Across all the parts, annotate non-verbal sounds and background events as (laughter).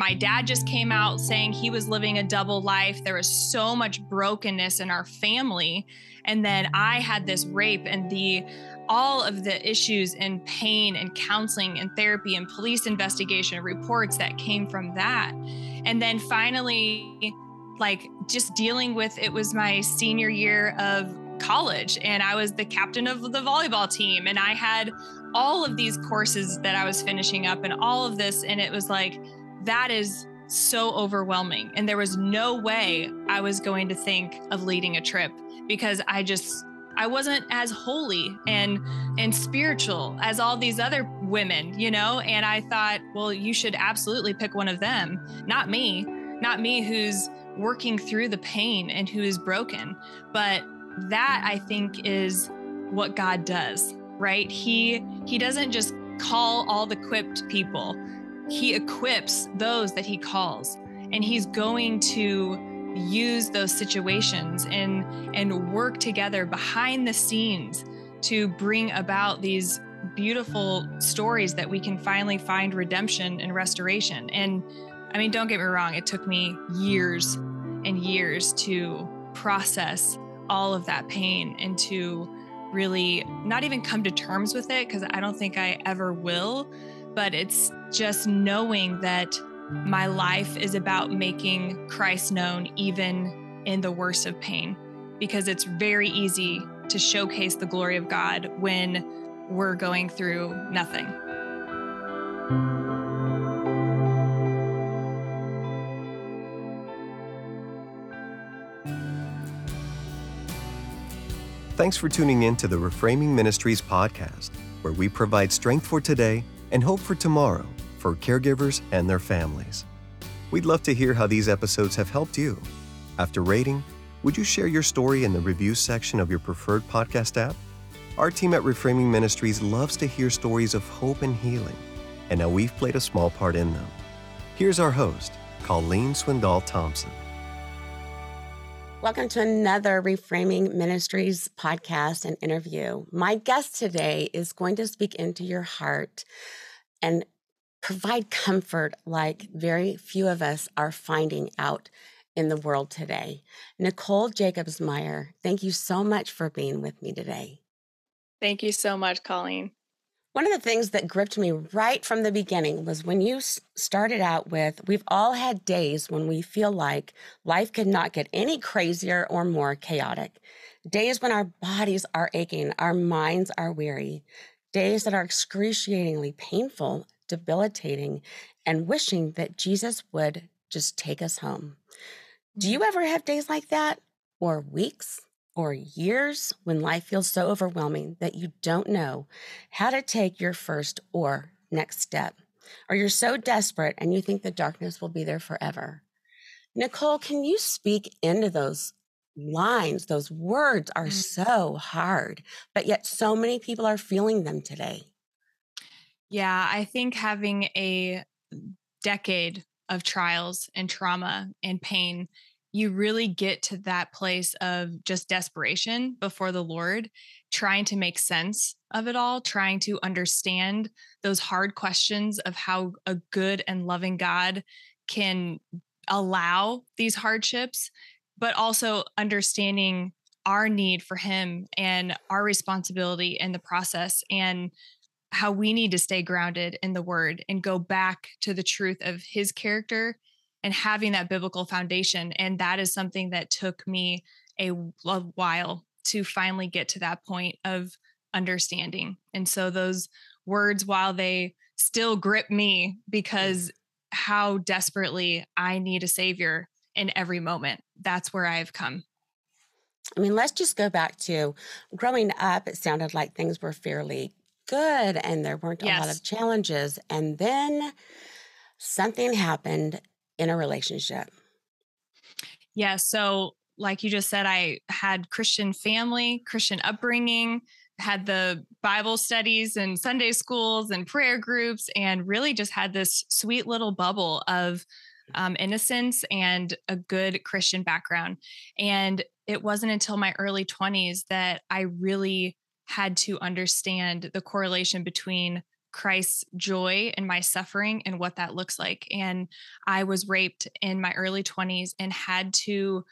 My dad just came out saying he was living a double life. There was so much brokenness in our family. And then I had this rape and the all of the issues and pain and counseling and therapy and police investigation reports that came from that. And then finally, like just dealing with it was my senior year of college and I was the captain of the volleyball team and I had all of these courses that I was finishing up and all of this and it was like that is so overwhelming and there was no way I was going to think of leading a trip because I just I wasn't as holy and and spiritual as all these other women, you know? And I thought, well, you should absolutely pick one of them, not me, not me who's working through the pain and who is broken. But that I think is what God does, right? He he doesn't just call all the equipped people. He equips those that he calls. And he's going to use those situations and and work together behind the scenes to bring about these beautiful stories that we can finally find redemption and restoration. And I mean, don't get me wrong, it took me years and years to process all of that pain and to really not even come to terms with it because I don't think I ever will. But it's just knowing that my life is about making Christ known even in the worst of pain because it's very easy to showcase the glory of God when we're going through nothing. Thanks for tuning in to the Reframing Ministries podcast, where we provide strength for today and hope for tomorrow for caregivers and their families. We'd love to hear how these episodes have helped you. After rating, would you share your story in the review section of your preferred podcast app? Our team at Reframing Ministries loves to hear stories of hope and healing, and now we've played a small part in them. Here's our host, Colleen Swindoll Thompson. Welcome to another Reframing Ministries podcast and interview. My guest today is going to speak into your heart and provide comfort like very few of us are finding out in the world today. Nicole Jacobs Meyer, thank you so much for being with me today. Thank you so much, Colleen. One of the things that gripped me right from the beginning was when you started out with We've all had days when we feel like life could not get any crazier or more chaotic. Days when our bodies are aching, our minds are weary, days that are excruciatingly painful debilitating and wishing that Jesus would just take us home. Do you mm. ever have days like that, or weeks, or years when life feels so overwhelming that you don't know how to take your first or next step? Or you're so desperate and you think the darkness will be there forever? Nicole, can you speak into those lines? Those words are mm. so hard, but yet so many people are feeling them today. Yeah, I think having a decade of trials and trauma and pain, you really get to that place of just desperation before the Lord, trying to make sense of it all, trying to understand those hard questions of how a good and loving God can allow these hardships, but also understanding our need for Him and our responsibility in the process. And how we need to stay grounded in the word and go back to the truth of his character and having that biblical foundation. And that is something that took me a, while to finally get to that point of understanding. And so those words, while they still grip me because how desperately I need a savior in every moment, that's where I've come. I mean, let's just go back to growing up, it sounded like things were fairly good and there weren't a lot of challenges. And then something happened in a relationship. Yeah. So, like you just said, I had Christian family, Christian upbringing, had the Bible studies and Sunday schools and prayer groups, and really just had this sweet little bubble of um, innocence and a good Christian background. And it wasn't until my early 20s that I really had to understand the correlation between Christ's joy and my suffering and what that looks like. And I was raped in my early 20s and had to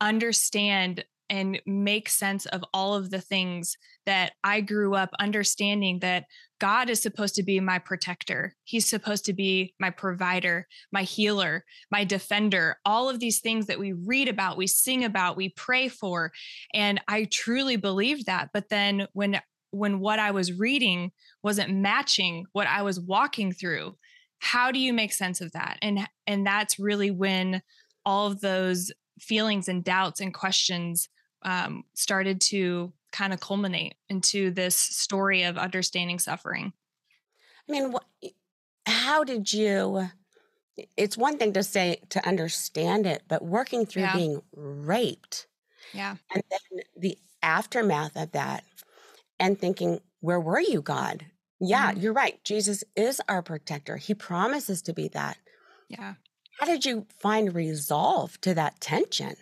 understand and make sense of all of the things that I grew up understanding that God is supposed to be my protector. He's supposed to be my provider, my healer, my defender, all of these things that we read about, we sing about, we pray for. And I truly believed that. But then when when what I was reading wasn't matching what I was walking through, how do you make sense of that? And and that's really when all of those feelings and doubts and questions um, started to kind of culminate into this story of understanding suffering. I mean, wh- how did you? It's one thing to say to understand it, but working through yeah. being raped, yeah, and then the aftermath of that, and thinking, where were you, God? Yeah, mm-hmm. you're right. Jesus is our protector. He promises to be that. Yeah. How did you find resolve to that tension?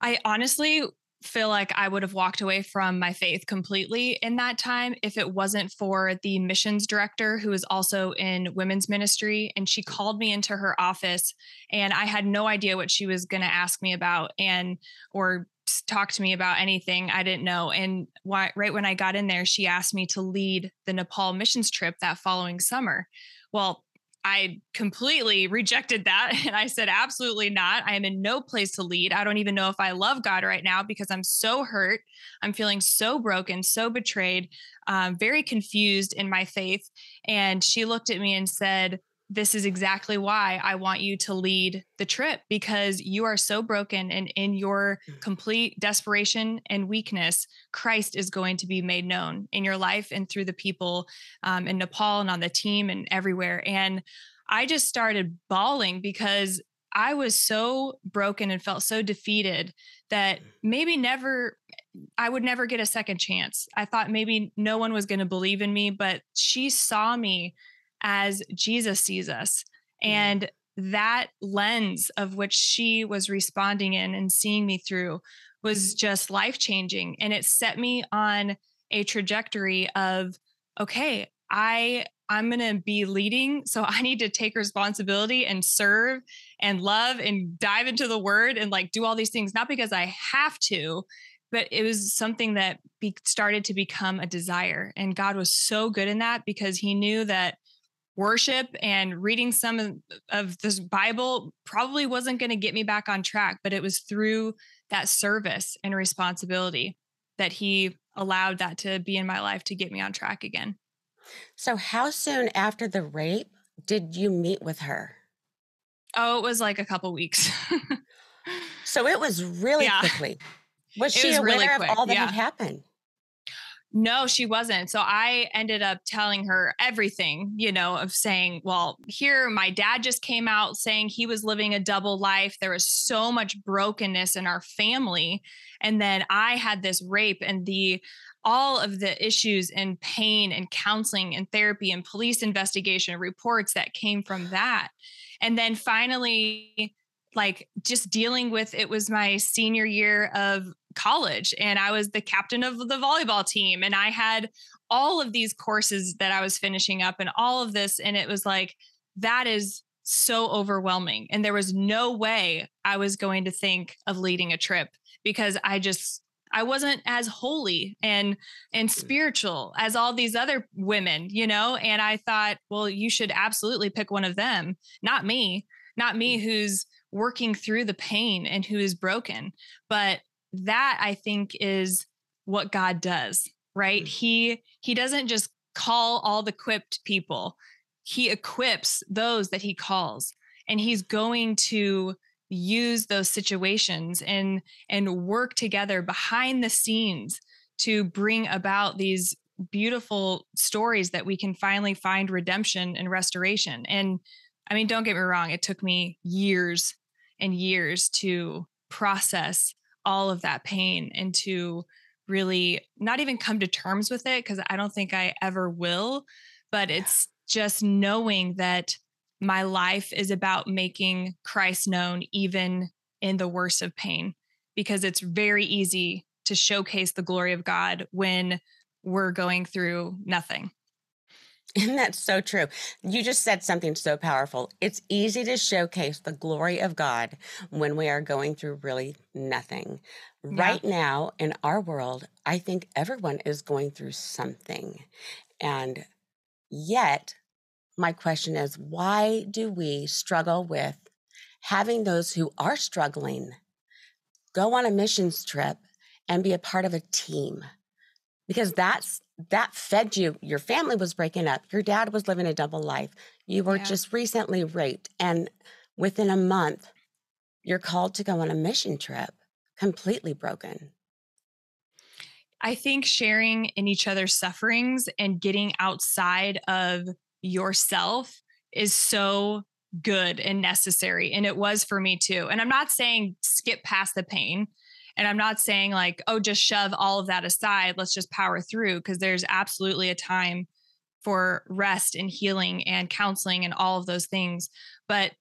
I honestly feel like I would have walked away from my faith completely in that time if it wasn't for the missions director who is also in women's ministry. And she called me into her office, and I had no idea what she was going to ask me about and or talk to me about anything I didn't know. And why, right when I got in there, she asked me to lead the Nepal missions trip that following summer. Well, I completely rejected that. (laughs) And I said, absolutely not. I am in no place to lead. I don't even know if I love God right now because I'm so hurt. I'm feeling so broken, so betrayed, um, very confused in my faith. And she looked at me and said, this is exactly why I want you to lead the trip because you are so broken and in your mm. complete desperation and weakness, Christ is going to be made known in your life and through the people um, in Nepal and on the team and everywhere. And I just started bawling because I was so broken and felt so defeated that mm. maybe never I would never get a second chance. I thought maybe no one was going to believe in me, but she saw me as Jesus sees us. Mm-hmm. And that lens of which she was responding in and seeing me through was mm-hmm. just life changing. And it set me on a trajectory of, okay, I I'm going to be leading. So I need to take responsibility and serve and love and dive into the word and like do all these things, not because I have to, but it was something that be, started to become a desire. And God was so good in that because he knew that worship and reading some of, of this Bible probably wasn't going to get me back on track, but it was through that service and responsibility that he allowed that to be in my life to get me on track again. So, how soon after the rape did you meet with her? Oh, it was like a couple weeks. (laughs) so, it was really yeah. quickly. Was she was aware really of all that yeah. had happened? No, she wasn't. So I ended up telling her everything, you know, of saying, well, here, my dad just came out saying he was living a double life. There was so much brokenness in our family. And then I had this rape and the, all of the issues and pain and counseling and therapy and police investigation reports that came from that. And then finally, like just dealing with it was my senior year of college and I was the captain of the volleyball team and I had all of these courses that I was finishing up and all of this and it was like that is so overwhelming and there was no way I was going to think of leading a trip because I just I wasn't as holy and and spiritual as all these other women, you know, and I thought, well, you should absolutely pick one of them, not me, not me mm. who's working through the pain and who is broken. But that I think is what God does, right? Mm-hmm. He he doesn't just call all the equipped people. He equips those that he calls. And he's going to use those situations and and work together behind the scenes to bring about these beautiful stories that we can finally find redemption and restoration. And I mean, don't get me wrong, it took me years and years to process all of that pain and to really not even come to terms with it because I don't think I ever will. But it's just knowing that my life is about making Christ known even in the worst of pain because it's very easy to showcase the glory of God when we're going through nothing. And (laughs) that's so true. You just said something so powerful. It's easy to showcase the glory of God when we are going through really nothing. Yeah. Right now in our world, I think everyone is going through something. And yet, my question is why do we struggle with having those who are struggling go on a missions trip and be a part of a team? Because that's that fed you. Your family was breaking up. Your dad was living a double life. You were yeah. just recently raped. And within a month, you're called to go on a mission trip, completely broken. I think sharing in each other's sufferings and getting outside of yourself is so good and necessary. And it was for me too. And I'm not saying skip past the pain. And I'm not saying like, oh, just shove all of that aside. Let's just power through because there's absolutely a time for rest and healing and counseling and all of those things. But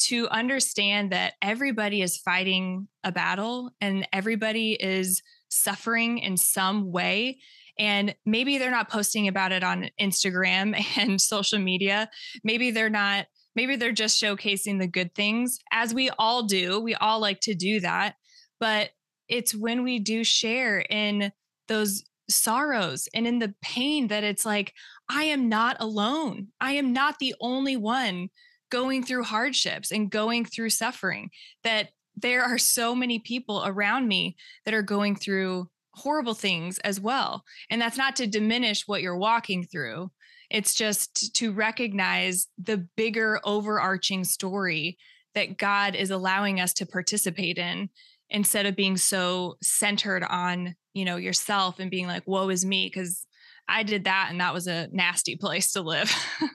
to understand that everybody is fighting a battle and everybody is suffering in some way. And maybe they're not posting about it on Instagram (laughs) and social media. Maybe they're not, maybe they're just showcasing the good things, as we all do. We all like to do that. But it's when we do share in those sorrows and in the pain that it's like, I am not alone. I am not the only one going through hardships and going through suffering, that there are so many people around me that are going through horrible things as well. And that's not to diminish what you're walking through. It's just to recognize the bigger overarching story that God is allowing us to participate in instead of being so centered on you know yourself and being like woe is me because i did that and that was a nasty place to live. (laughs)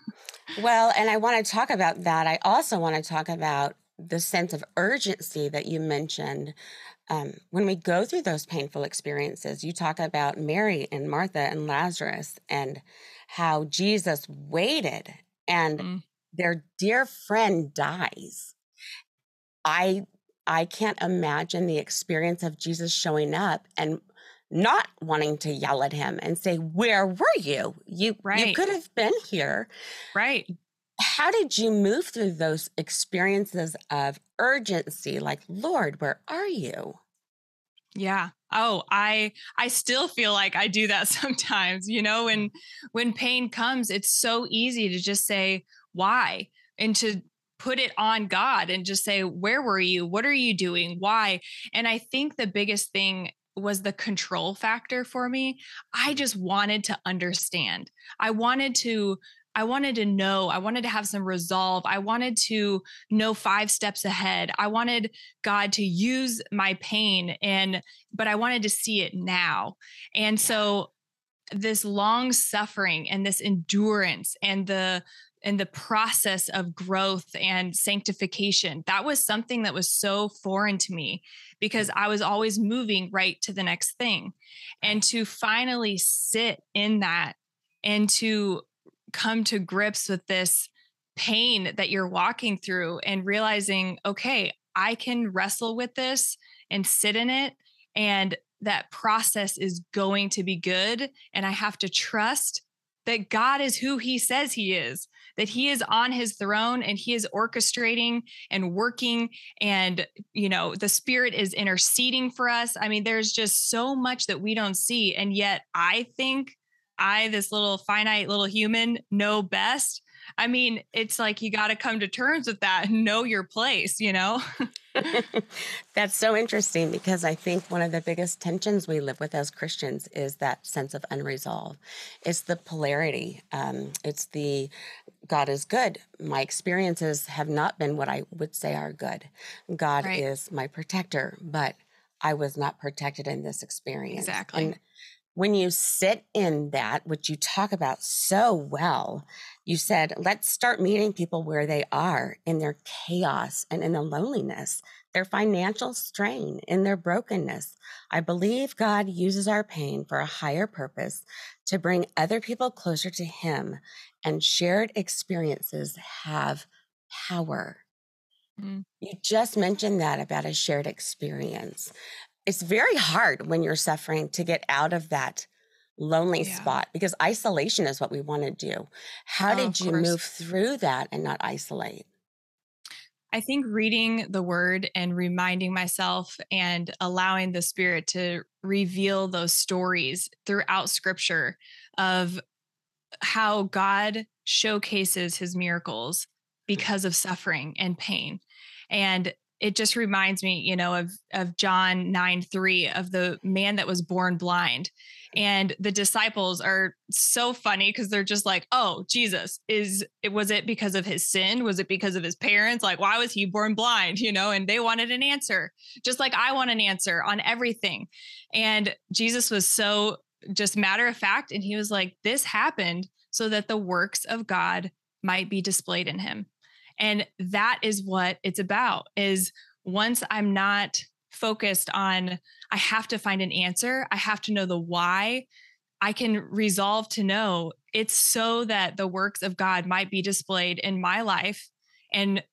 Well and i want to talk about that. I also want to talk about the sense of urgency that you mentioned um, when we go through those painful experiences you talk about mary and martha and lazarus and how jesus waited and mm. their dear friend dies. I I can't imagine the experience of Jesus showing up and not wanting to yell at him and say, "Where were you? You right. you could have been here." Right. How did you move through those experiences of urgency like, "Lord, where are you?" Yeah. Oh, I I still feel like I do that (laughs) sometimes, you know, when when pain comes, it's so easy to just say, "Why?" and to put it on God and just say, Where were you? What are you doing? Why? And I think the biggest thing was the control factor for me. I just wanted to understand. I wanted to I wanted to know. I wanted to have some resolve. I wanted to know 5 steps ahead. I wanted God to use my pain and but I wanted to see it now. And so this long suffering and this endurance and the and the process of growth and sanctification. That was something that was so foreign to me because i was always moving right to the next thing. And to finally sit in that and to come to grips with this pain that you're walking through and realizing okay i can wrestle with this and sit in it and that process is going to be good. And i have to trust that God is who he says he is, that he is on his throne and he is orchestrating and working and you know, the spirit is interceding for us. I mean, there's just so much that we don't see and yet I think I this little finite little human know best. I mean, it's like you got to come to terms with that and know your place, you know? (laughs) (laughs) That's so interesting because I think one of the biggest tensions we live with as Christians is that sense of unresolved. It's the polarity. Um, it's the God is good. My experiences have not been what I would say are good. God right. is my protector, but I was not protected in this experience. Exactly. And when you sit in that, which you talk about so well, you said, let's start meeting people where they are in their chaos and in the loneliness, their financial strain, in their brokenness. I believe God uses our pain for a higher purpose to bring other people closer to Him, and shared experiences have power. Mm. You just mentioned that about a shared experience it's very hard when you're suffering to get out of that lonely Yeah. spot because isolation is what we want to do. How Oh, did you move through that and not isolate? I think reading the word and reminding myself and allowing the spirit to reveal those stories throughout scripture of how God showcases his miracles because of suffering and pain. And it just reminds me, you know, of of John 9 3 of the man that was born blind. And the disciples are so funny because they're just like, oh, Jesus, is it was it because of his sin? Was it because of his parents? Like, why was he born blind? You know, and they wanted an answer, just like I want an answer on everything. And Jesus was so just matter of fact. And he was like, this happened so that the works of God might be displayed in him. And that is what it's about is once I'm not focused on I have to find an answer, I have to know the why, I can resolve to know it's so that the works of God might be displayed in my life and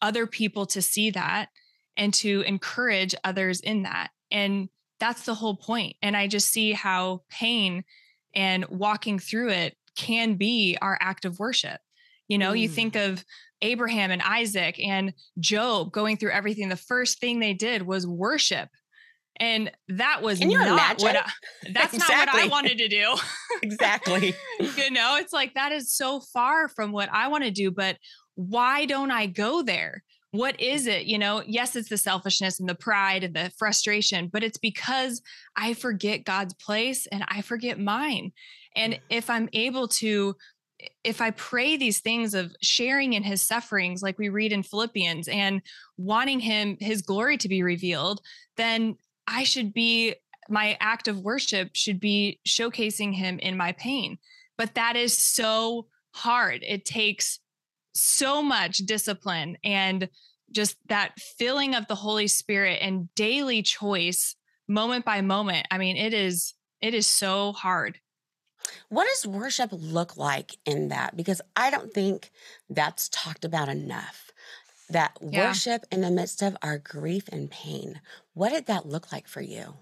other people to see that and to encourage others in that. And that's the whole point. And I just see how pain and walking through it can be our act of worship. You know, you Mm. think of Abraham and Isaac and Job going through everything. The first thing they did was worship. And that was Can you not what I, (laughs) that's not what I wanted to do. (laughs) Exactly. (laughs) you know, it's like that is so far from what I want to do, but why don't I go there? What is it? You know, yes, it's the selfishness and the pride and the frustration, but it's because I forget God's place and I forget mine. And if I'm able to, if I pray these things of sharing in his sufferings, like we read in Philippians, and wanting him, his glory to be revealed, then I should be, my act of worship should be showcasing him in my pain. But that is so hard. It takes so much discipline and just that filling of the Holy Spirit and daily choice moment by moment. I mean, it is it is so hard. What does worship look like in that? Because I don't think that's talked about enough. That Yeah. worship in the midst of our grief and pain. What did that look like for you?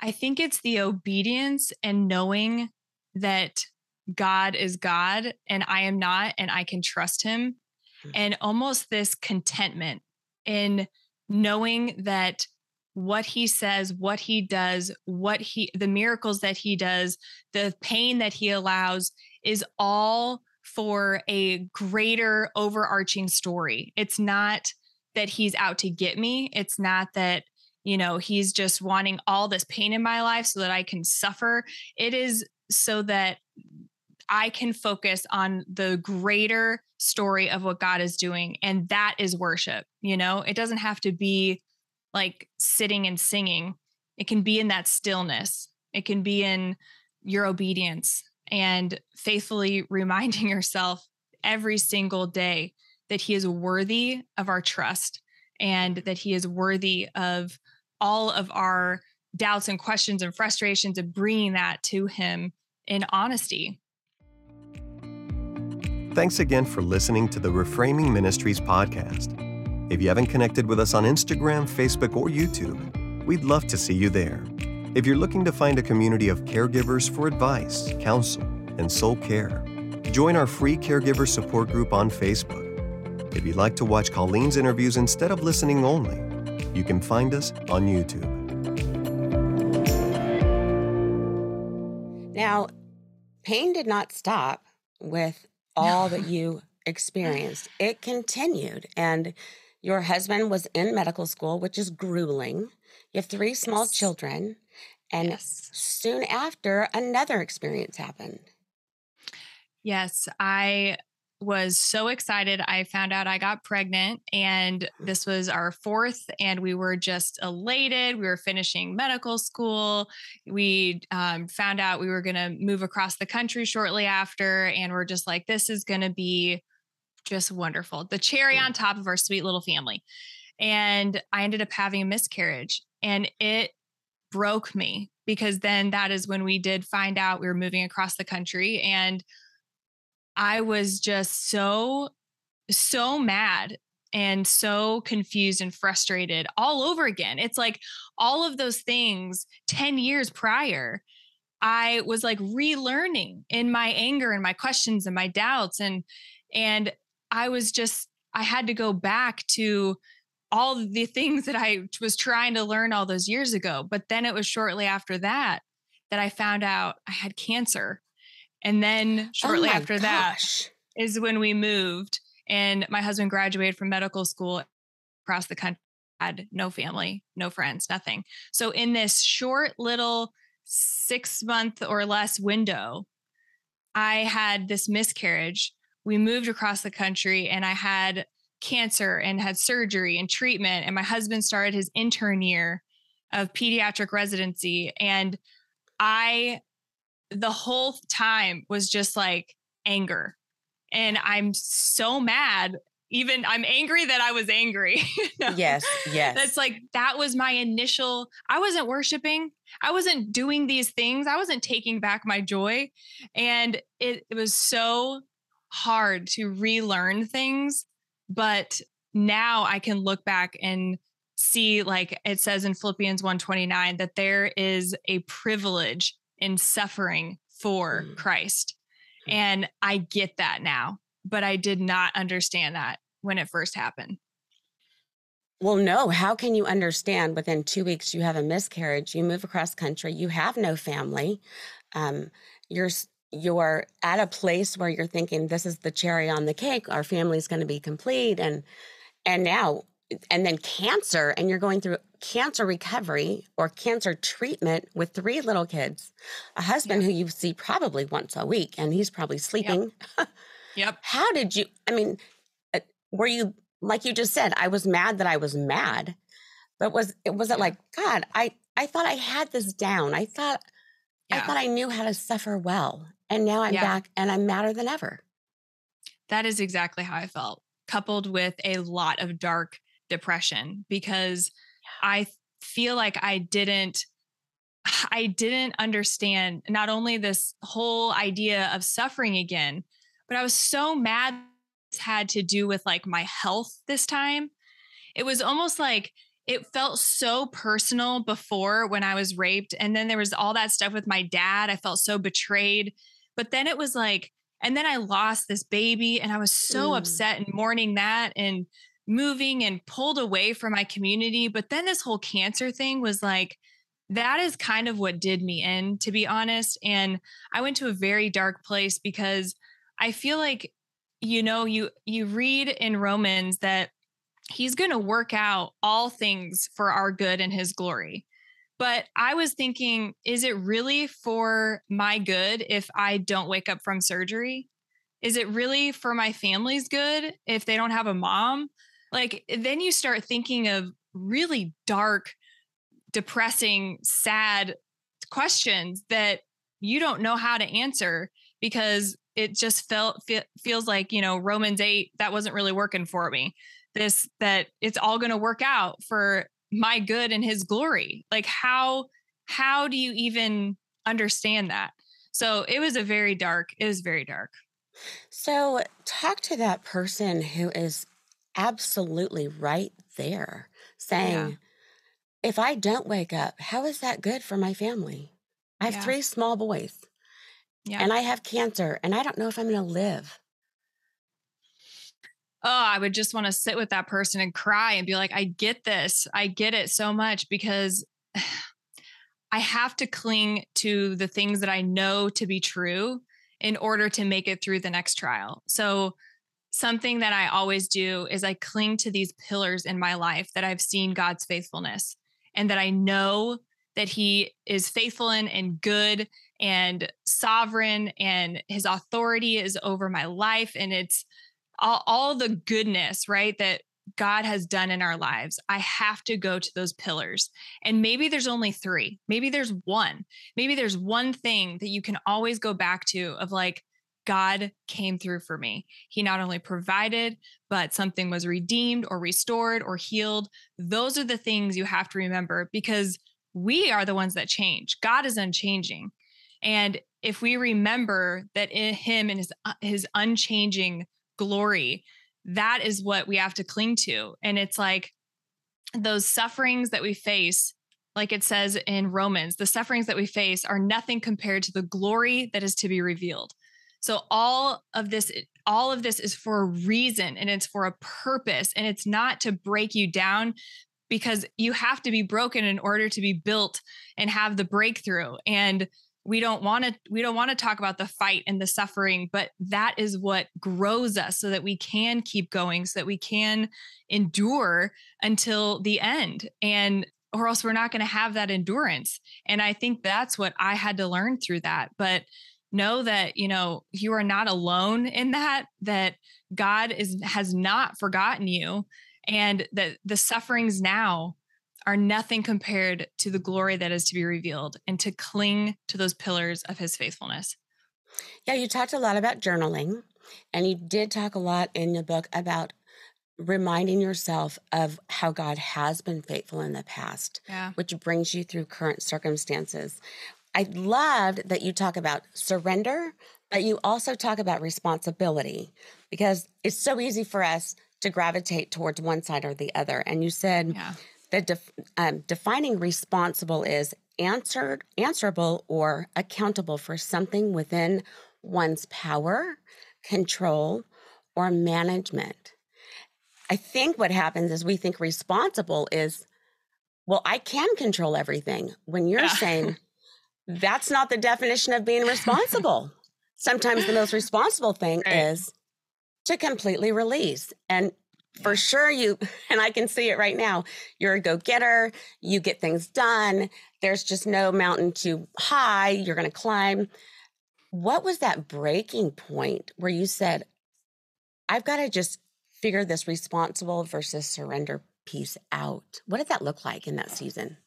I think it's the obedience and knowing that God is God and I am not, and I can trust him. Mm. And almost this contentment in knowing that what he says, what he does, what he, the miracles that he does, the pain that he allows is all for a greater overarching story. It's not that he's out to get me. It's not that you know he's just wanting all this pain in my life so that i can suffer it is so that i can focus on the greater story of what god is doing and that is worship you know it doesn't have to be like sitting and singing it can be in that stillness it can be in your obedience and faithfully (laughs) reminding yourself every single day that he is worthy of our trust and that he is worthy of all of our doubts and questions and frustrations and bringing that to him in honesty. Thanks again for listening to the Reframing Ministries podcast. If you haven't connected with us on Instagram, Facebook, or YouTube, we'd love to see you there. If you're looking to find a community of caregivers for advice, counsel, and soul care, join our free caregiver support group on Facebook. If you'd like to watch Colleen's interviews instead of listening only, you can find us on YouTube. Now, pain did not stop with all that you experienced. It continued. And your husband was in medical school, which is grueling. You have three small Yes. children. And yes. soon after, another experience happened. Yes, I was so excited. I found out I got pregnant, and this was our fourth, and we were just elated. We were finishing medical school. We um, found out we were going to move across the country shortly after, and we're just like, this is going to be just wonderful. The cherry mm. on top of our sweet little family. And I ended up having a miscarriage, and it broke me because then that is when we did find out we were moving across the country and I was just so, so mad and so confused and frustrated all over again. It's like all of those things 10 years prior I was like relearning in my anger and my questions and my doubts and and I was just I had to go back to all the things that I was trying to learn all those years ago. But then it was shortly after that that I found out I had cancer. And then oh shortly oh after gosh. that is when we moved and my husband graduated from medical school across the country had no family, no friends, nothing. So in this short little 6 month or less window, I had this miscarriage. We moved across the country and I had cancer and had surgery and treatment. And my husband started his intern year of pediatric residency. And I, the whole time was just like anger. And I'm so mad. Even I'm angry that I was angry. (laughs) Yes, yes. That's like, that was my initial, I wasn't worshiping. I wasn't doing these things. I wasn't taking back my joy. And it, it was so hard to relearn things but now I can look back and see like it says in Philippians 129 that there is a privilege in suffering for mm. Christ. Hmm. And I get that now, but I did not understand that when it first happened. Well, no. How can you understand within two weeks you have a miscarriage, you move across country, you have no family, um, you're you're at a place where you're thinking this is the cherry on the cake our family's going to be complete and and now and then cancer and you're going through cancer recovery or cancer treatment with three little kids a husband yeah. who you see probably once a week and he's probably sleeping yep, yep. (laughs) how did you i mean uh, were you like you just said i was mad that i was mad but was it was it like god i i thought i had this down i thought yeah. i thought i knew how to suffer well and now I'm yeah. back and I'm madder than ever. That is exactly how I felt, coupled with a lot of dark depression because I feel like I didn't (sighs) I didn't understand not only this whole idea of suffering again, but I was so mad this had to do with like my health this time. It was almost like it felt so personal before when I was raped. And then there was all that stuff with my dad. I felt so betrayed. But then it was like, and then I lost this baby and I was so mm. upset and mourning that and moving and pulled away from my community. But then this whole cancer thing was like, that is kind of what did me in, to be honest. And I went to a very dark place because I feel like, you know, you you read in Romans that he's going to work out all things for our good and his glory. But I was thinking, is it really for my good if I don't wake up from surgery? Is it really for my family's good if they don't have a mom? Like, then you start thinking of really dark, depressing, sad questions that you don't know how to answer because it just felt feels like you know romans 8 that wasn't really working for me this that it's all going to work out for my good and his glory like how how do you even understand that so it was a very dark it was very dark so talk to that person who is absolutely right there saying yeah. if i don't wake up how is that good for my family i have yeah. three small boys yeah. and i have cancer and i don't know if i'm going to live Oh, I would just want to sit with that person and cry and be like, I get this. I get it so much because (sighs) I have to cling to the things that I know to be true in order to make it through the next trial. So, something that I always do is I cling to these pillars in my life that I've seen God's faithfulness and that I know that He is faithful and good and sovereign and His authority is over my life. And it's, all, all the goodness, right? That God has done in our lives, I have to go to those pillars. And maybe there's only three, maybe there's one, maybe there's one thing that you can always go back to of like, God came through for me. He not only provided, but something was redeemed or restored or healed. Those are the things you have to remember because we are the ones that change. God is unchanging. And if we remember that in him and his, uh, his unchanging glory that is what we have to cling to and it's like those sufferings that we face like it says in Romans, the sufferings that we face are nothing compared to the glory that is to be revealed. So all of this all of this is for a reason and it's for a purpose and it's not to break you down because you have to be broken in order to be built and have the breakthrough and we don't want to we don't want to talk about the fight and the suffering but that is what grows us so that we can keep going so that we can endure until the end and or else we're not going to have that endurance. And i think that's what i had to learn through that but know that you know you are not alone in that that god is has not forgotten you and that the sufferings now are nothing compared to the glory that is to be revealed and to cling to those pillars of his faithfulness yeah you talked a lot about journaling and you did talk a lot in the book about reminding yourself of how God has been faithful in the past, yeah. which brings you through current circumstances. I loved that you talk about surrender, but you also talk about responsibility because it's so easy for us to gravitate towards one side or the other. And you said yeah. That def- um, defining responsible is answered, answerable, or accountable for something within one's power, control, or management. I think what happens is we think responsible is, well, I can control everything. When you're yeah. saying (laughs) that's not the definition of being responsible. Sometimes the most responsible thing right. is to completely release. And for sure, you, (laughs) and I can see it right now, you're a go getter, you get things done. There's just no mountain too high, you're going to climb. What was that breaking point where you said, I've got to just figure this responsible versus surrender piece out? What did that look like in that season?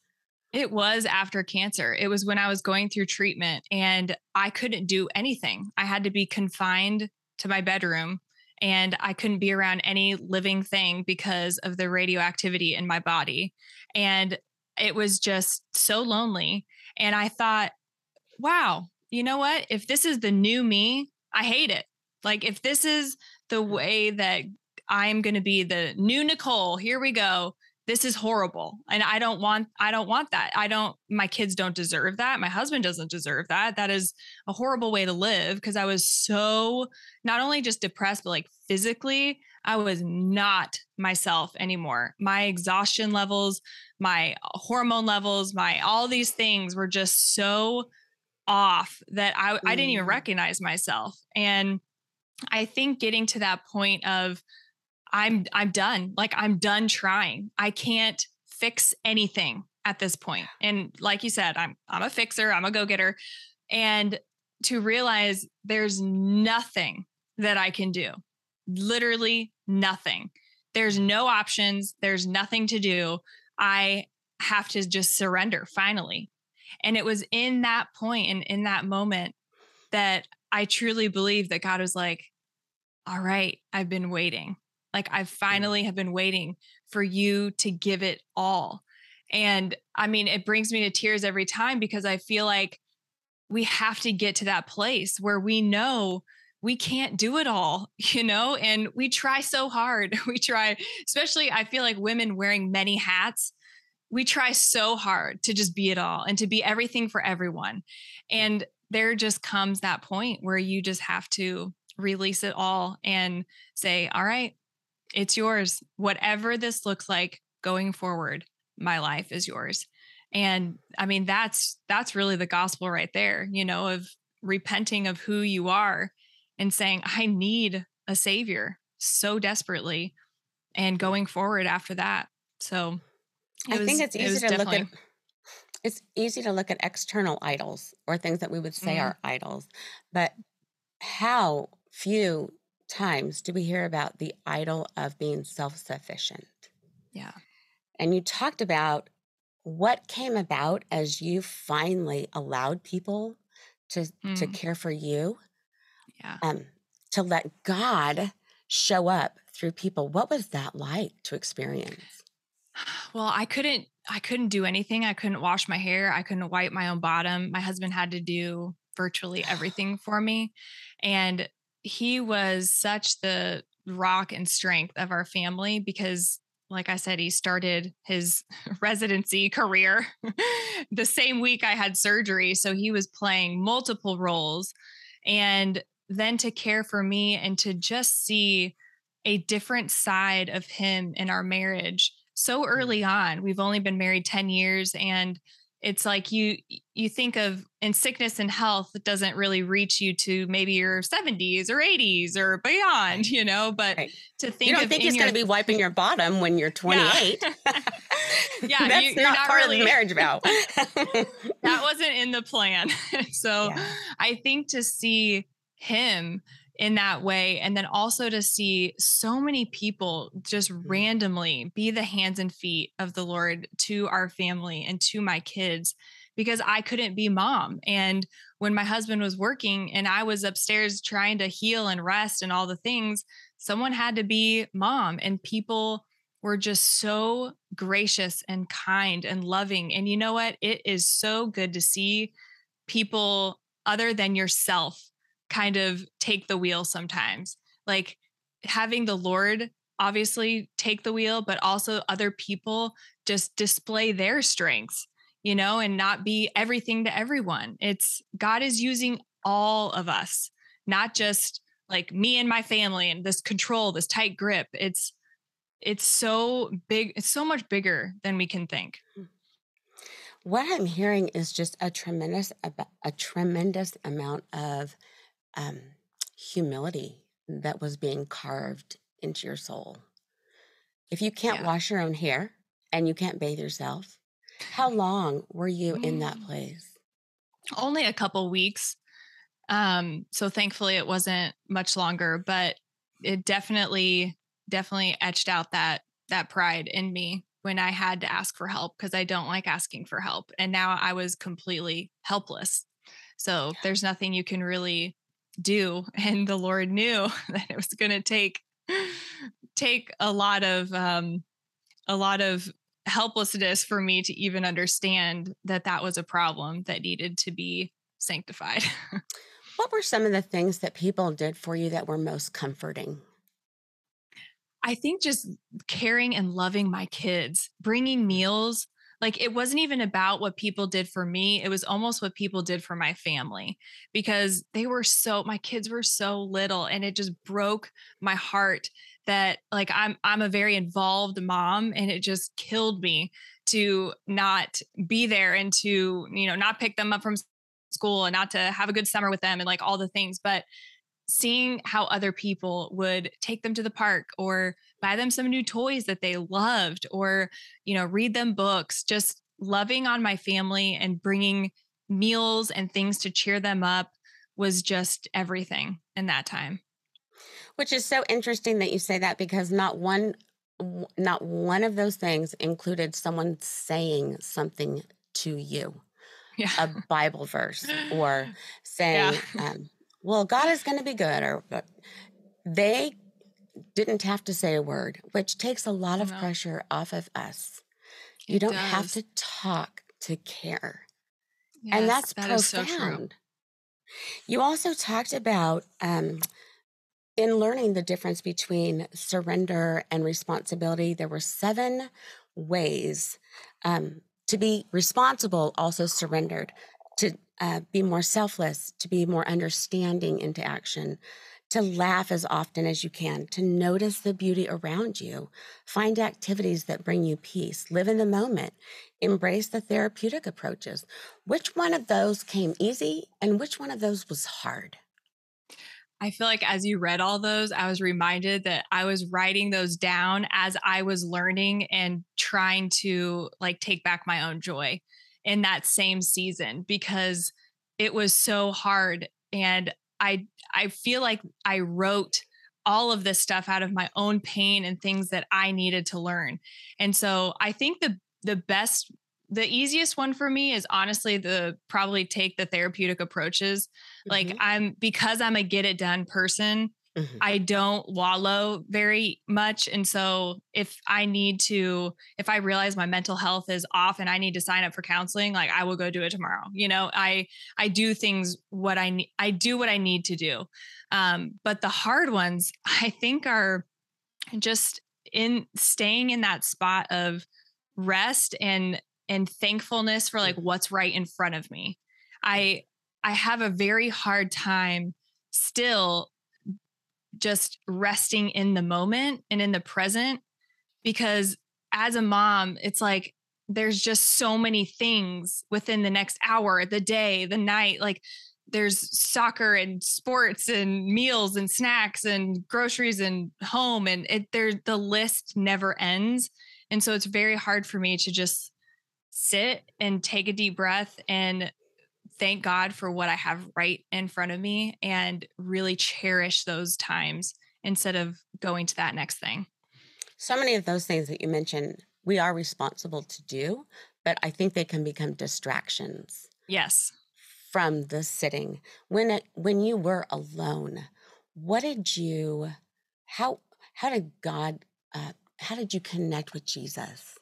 It was after cancer. It was when I was going through treatment and I couldn't do anything. I had to be confined to my bedroom and I couldn't be around any living thing because of the radioactivity in my body. And it was just so lonely. And I thought, wow, you know what? If this is the new me, I hate it. Like, if this is the way that I'm going to be the new Nicole. Here we go. This is horrible. And I don't want I don't want that. I don't my kids don't deserve that. My husband doesn't deserve that. That is a horrible way to live because I was so not only just depressed but like physically I was not myself anymore. My exhaustion levels, my hormone levels, my all these things were just so off that I. I didn't even mm. recognize myself. And I think getting to that point of I'm I'm done. Like I'm done trying. I can't fix anything at this point. And like you said, I'm I'm a fixer, I'm a go-getter. And to realize there's nothing that I can do. Literally nothing. There's no options, there's nothing to do. I have to just surrender finally. And it was in that point and in that moment that I truly believe that God was like, all right, I've been waiting. Like I finally have been waiting for you to give it all. And I mean, it brings me to tears every time because I feel like we have to get to that place where we know we can't do it all, (laughs) you know, and we try so hard. (laughs) We try, especially I feel like women wearing many hats, we try so hard to just be it all and to be everything for everyone. And there just comes that point where you just have to release it all and say, all right, it's yours. Whatever this looks like going forward, my life is yours. And I mean, that's that's really the gospel right there, you know, of repenting of who you are and saying, I need a savior so desperately and going forward after that. So I was, think it's easy it to look at it's easy to look at external idols or things that we would say mm-hmm. are idols, but how few times do we hear about the idol of being self sufficient? Yeah. And you talked about what came about as you finally allowed people to mm. to care for you. Yeah. Um, to let God show up through people. What was that like to experience? Well, I couldn't I couldn't do anything. I couldn't wash my hair. I couldn't wipe my own bottom. My husband had to do virtually everything for me. And he was such the rock and strength of our family because like I said, he started his (laughs) residency career (laughs) the same week I had surgery. So he was playing multiple roles. And then to care for me and to just see a different side of him in our marriage so mm. early on. We've only been married 10 years and it's like you you think of in sickness and health it doesn't really reach you to maybe your 70s or 80s or beyond you know but right. to think you don't think he's going to be wiping your bottom when you're 28 yeah, (laughs) yeah that's you, not, not, part really, of the marriage vow. (laughs) That (laughs) wasn't in the plan. So yeah. i think to see him in that way. And then also to see so many people just mm-hmm. randomly be the hands and feet of the Lord to our family and to my kids because I couldn't be mom. And when my husband was working and I was upstairs trying to heal and rest and all the things, someone had to be mom. And people were just so gracious and kind and loving. And you know what? It is so good to see people other than yourself kind of take the wheel sometimes. Like having the Lord obviously take the wheel, but also other people just display their strengths, you know, and not be everything to everyone. It's God is using all of us, not just like me and my family and this control, this tight grip. It's it's so big, it's so much bigger than we can think. Hmm. What I'm hearing is just a tremendous a tremendous amount of um, humility that was being carved into your soul. If you can't yeah. wash your own hair and you can't bathe yourself, how long were you in that mm. place? Only a couple weeks. Um, so thankfully it wasn't much longer, but it definitely, definitely etched out that that pride in me when I had to ask for help because I don't like asking for help. And now I was completely helpless. So yeah. there's nothing you can really do (laughs) and the lord knew (laughs) that it was going to take take a lot of um a lot of helplessness for me to even understand that that was a problem that needed to be sanctified. (laughs) What were some of the things that people did for you that were most comforting? I think just caring and loving my kids, bringing meals like it wasn't even about what people did for me it was almost what people did for my family because they were so my kids were so little and it just broke my heart that like I'm I'm a very involved mom and it just killed me to not be there and to you know not pick them up from school and not to have a good summer with them and like all the things but seeing how other people would take them to the park or buy them some new toys that they loved or you know read them books just loving on my family and bringing meals and things to cheer them up was just everything in that time which is so interesting that you say that because not one not one of those things included someone saying something to you yeah. a bible verse or (laughs) saying yeah. um, well, God is going to be good, or they didn't have to say a word, which takes a lot of pressure off of us. It you don't does. have to talk to care. Yes, and that's that profound. So you also talked about um, in learning the difference between surrender and responsibility, there were seven ways um, to be responsible, also surrendered, to uh, be more selfless, to be more understanding into action, to laugh as often as you can, to notice the beauty around you, find activities that bring you peace, live in the moment, embrace the therapeutic approaches. Which one of those came easy and which one of those was hard? I feel like as you read all those, I was reminded that I was writing those down as I was learning and trying to like take back my own joy in that same season because it was so hard and I I feel like I wrote all of this stuff out of my own pain and things that I needed to learn. And so I think the the best the easiest one for me is honestly the probably take the therapeutic approaches. Mm-hmm. Like I'm because I'm a get it done person, Mm-hmm. I don't wallow very much. And so if I need to, if I realize my mental health is off and I need to sign up for counseling, like I will go do it tomorrow. You know, I I do things what I need I do what I need to do. Um, but the hard ones (laughs) I think are just in staying in that spot of rest and and thankfulness for like what's right in front of me. I I have a very hard time still just resting in the moment and in the present because as a mom, it's like there's just so many things within the next hour, the day, the night. Like there's soccer and sports and meals and snacks and groceries and home and it there the list never ends. And so it's very hard for me to just sit and take a deep breath and thank God for what I have right in front of me and really cherish those times instead of going to that next thing. So many of those things that you mentioned, we are responsible to do, but I think they can become distractions. Yes. From the sitting. When it, when you were alone, what did you how how did God uh, how did you connect with Jesus?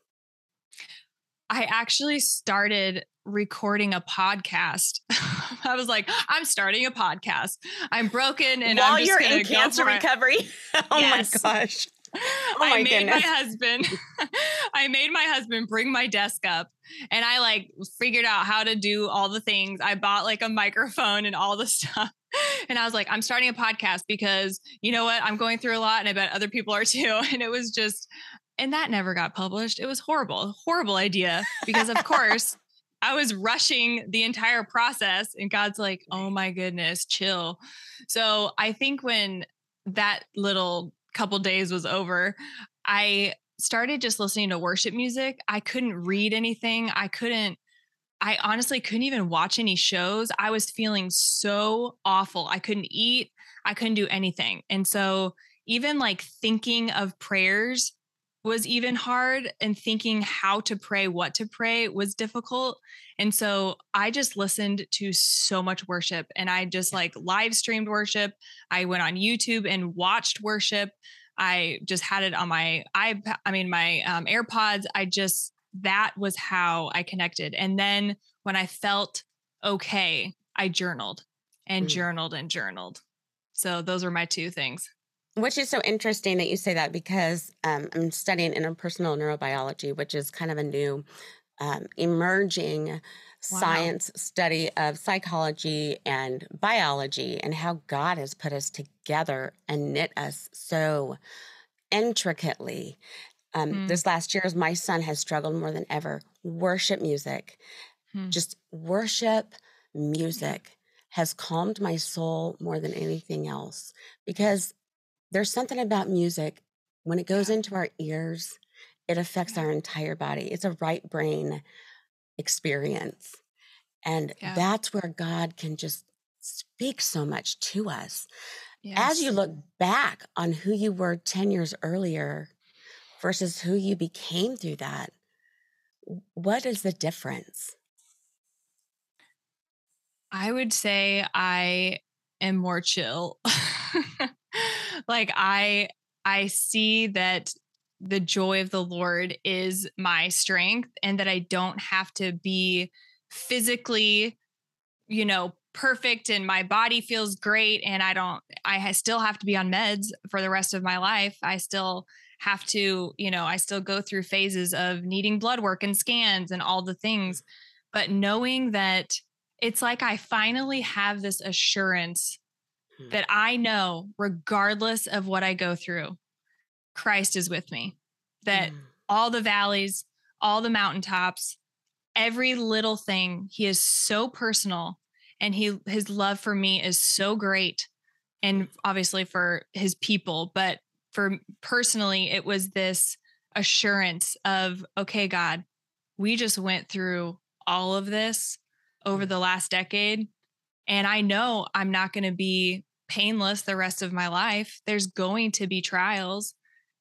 I actually started recording a podcast. (laughs) I was like, I'm starting a podcast. I'm broken and while I'm you're in cancer recovery. (laughs) oh yes. my gosh. Oh my I made goodness. my husband (laughs) I made my husband bring my desk up and I like figured out how to do all the things. I bought like a microphone and all the stuff. And I was like, I'm starting a podcast because you know what? I'm going through a lot and I bet other people are too. And it was just and that never got published. It was horrible, horrible idea because of course (laughs) I was rushing the entire process and God's like, "Oh my goodness, chill." So, I think when that little couple days was over, I started just listening to worship music. I couldn't read anything. I couldn't I honestly couldn't even watch any shows. I was feeling so awful. I couldn't eat. I couldn't do anything. And so even like thinking of prayers was even hard and thinking how to pray, what to pray was difficult. And so I just listened to so much worship and I just like live streamed worship. I went on YouTube and watched worship. I just had it on my iPad, I mean, my um, AirPods. I just, that was how I connected. And then when I felt okay, I journaled and mm. journaled and journaled. So those are my two things. Which is so interesting that you say that because um, I'm studying interpersonal neurobiology, which is kind of a new um, emerging wow. science study of psychology and biology and how God has put us together and knit us so intricately. Um, mm. This last year, my son has struggled more than ever. Worship music, mm. just worship music has calmed my soul more than anything else because there's something about music when it goes into our ears, it affects our entire body. It's a right brain experience. And yeah. that's where God can just speak so much to us. Yes. As you look back on who you were 10 years earlier versus who you became through that, what is the difference? I would say I am more chill. (laughs) like I I see that the joy of the Lord is my strength and that I don't have to be physically, you know, perfect and my body feels great and I don't I still have to be on meds for the rest of my life. I still have to, you know, I still go through phases of needing blood work and scans and all the things, but knowing that it's like I finally have this assurance Hmm. that I know, regardless of what I go through, Christ is with me. That mm. all the valleys, all the mountaintops, every little thing, He is so personal and he his love for me is so great and obviously for his people but for personally it was this assurance of okay god we just went through all of this over hmm. the last decade and i know i'm not going to be painless the rest of my life. There's going to be trials,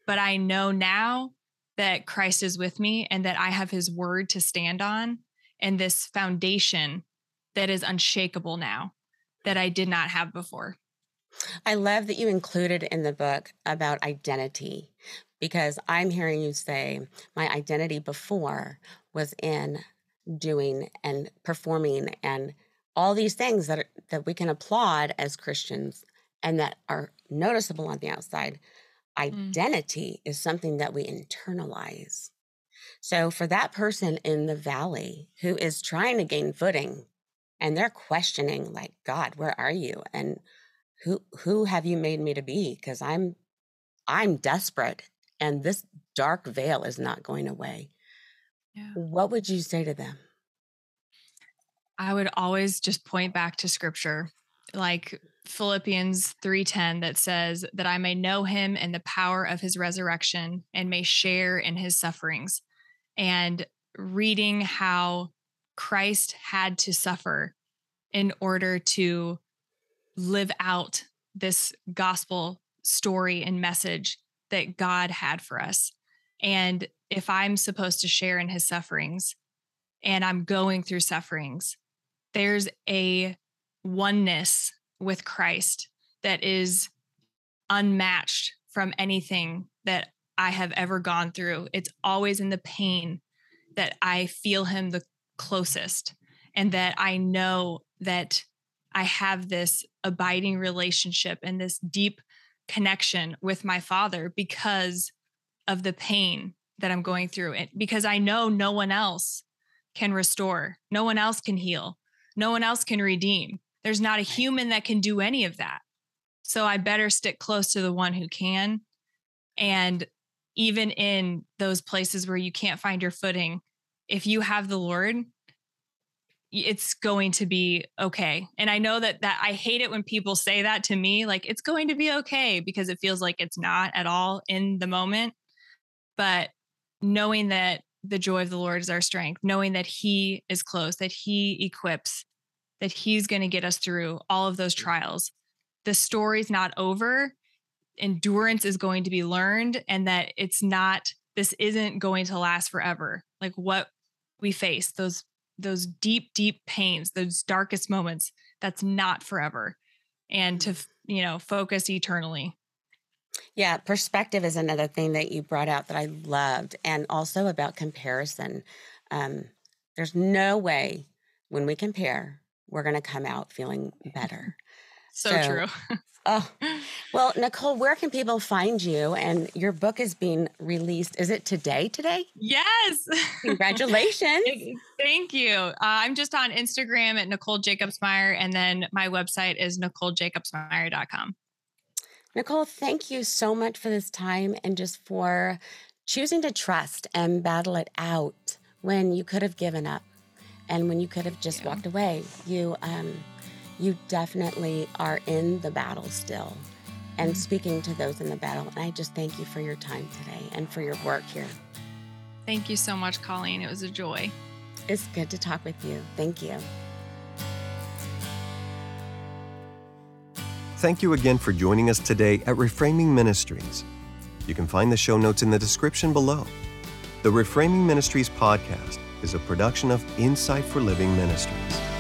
but I know now that Christ is with me and that I have his word to stand on and this foundation that is unshakable now that I did not have before. I love that you included in the book about identity because I'm hearing you say my identity before was in doing and performing and all these things that are, that we can applaud as Christians and that are noticeable on the outside. Mm. Identity mm. is something that we internalize. So, for that person in the valley who is trying to gain footing and they're questioning, like, God, where are you? And who who have you made me to be? Because I'm I'm desperate and this dark veil is not going away. Yeah. What would you say to them? I would always just point back to scripture. Like Philippians 3:10 that says that I may know him and the power of his resurrection and may share in his sufferings. And reading how Christ had to suffer in order to live out this gospel story and message that God had for us. And if I'm supposed to share in his sufferings and I'm going through sufferings, there's a oneness with Christ that is unmatched from anything that I have ever gone through. It's always in the pain that I feel him the closest and that I know that I have this abiding relationship and this deep connection with my father because of the pain that I'm going through and because I know no one else can restore. No one else can heal. No one else can redeem. There's not a human that can do any of that. So I better stick close to the one who can. And even in those places where you can't find your footing, if you have the Lord, it's going to be okay. And I know that that I hate it when people say that to me like it's going to be okay because it feels like it's not at all in the moment. But knowing that the joy of the Lord is our strength, knowing that he is close, that he equips, that he's going to get us through all of those trials. The story's not over. Endurance is going to be learned, and that it's not, this isn't going to last forever. Like what we face, those those deep deep pains those darkest moments that's not forever and to mm. you know focus eternally yeah perspective is another thing that you brought out that i loved and also about comparison um, there's no way when we compare we're going to come out feeling better. (laughs) so, so true. oh, (laughs) well, Nicole, where can people find you? And your book is being released. Is it today? Today? Yes. (laughs) Congratulations. Thank you. Uh, I'm just on Instagram at Nicole Jacobsmeyer, and then my website is NicoleJacobsmeyer.com. Nicole, thank you so much for this time and just for choosing to trust and battle it out when you could have given up and when you could have just yeah. walked away. You um, you definitely are in the battle still and mm-hmm. speaking to those in the battle and i just thank you for your time today and for your work here. Thank you so much colleen. It was a joy. It's good to talk with you. Thank you Thank you again for joining us today at Reframing Ministries. You can find the show notes in the description below. The Reframing Ministries podcast is a production of Insight for Living Ministries.